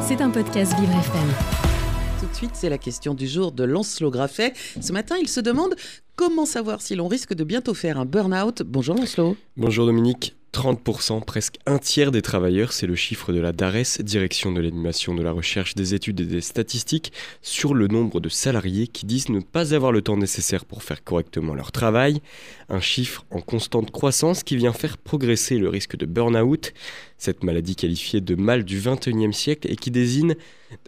C'est un podcast Vivre FM. Tout de suite, c'est la question du jour de Lancelot Graffet. Ce matin, il se demande comment savoir si l'on risque de bientôt faire un burn-out. Bonjour Lancelot. Bonjour Dominique. 30%, presque un tiers des travailleurs, c'est le chiffre de la DARES, Direction de l'animation de la recherche des études et des statistiques, sur le nombre de salariés qui disent ne pas avoir le temps nécessaire pour faire correctement leur travail. Un chiffre en constante croissance qui vient faire progresser le risque de burn-out, cette maladie qualifiée de mal du 21e siècle et qui désigne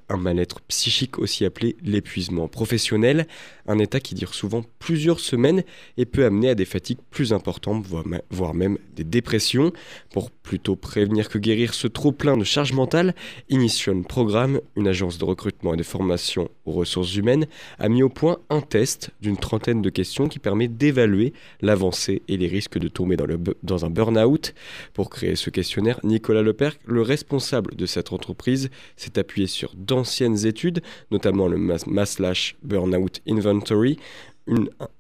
un mal-être psychique aussi appelé l'épuisement professionnel, un état qui dure souvent plusieurs semaines et peut amener à des fatigues plus importantes, voire même des dépressions. Pour plutôt prévenir que guérir ce trop-plein de charge mentale, Initiation Programme, une agence de recrutement et de formation aux ressources humaines, a mis au point un test d'une trentaine de questions qui permet d'évaluer l'avancée et les risques de tomber dans, dans un burn-out. Pour créer ce questionnaire, Nicolas Leperc, le responsable de cette entreprise, s'est appuyé sur d'anciennes études, notamment le Maslash Burnout Inventory,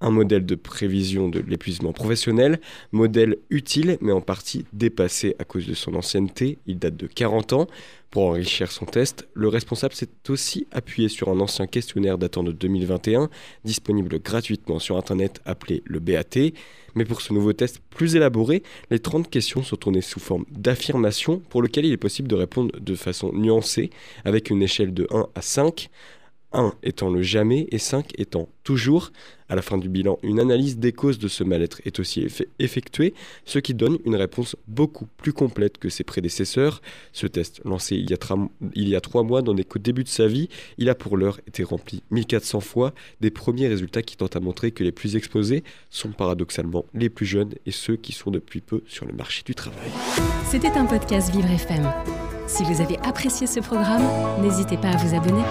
un modèle de prévision de l'épuisement professionnel, modèle utile mais en partie dépassé à cause de son ancienneté, il date de 40 ans. Pour enrichir son test, le responsable s'est aussi appuyé sur un ancien questionnaire datant de 2021, disponible gratuitement sur Internet appelé le BAT. Mais pour ce nouveau test plus élaboré, les 30 questions sont tournées sous forme d'affirmation pour lequel il est possible de répondre de façon nuancée avec une échelle de 1 à 5. 1 étant le jamais et 5 étant toujours. À la fin du bilan, une analyse des causes de ce mal-être est aussi effectuée, ce qui donne une réponse beaucoup plus complète que ses prédécesseurs. Ce test, lancé il y a, trois mois dans les débuts de sa vie, il a pour l'heure été rempli 1400 fois, des premiers résultats qui tentent à montrer que les plus exposés sont paradoxalement les plus jeunes et ceux qui sont depuis peu sur le marché du travail. C'était un podcast Vivre FM. Si vous avez apprécié ce programme, n'hésitez pas à vous abonner.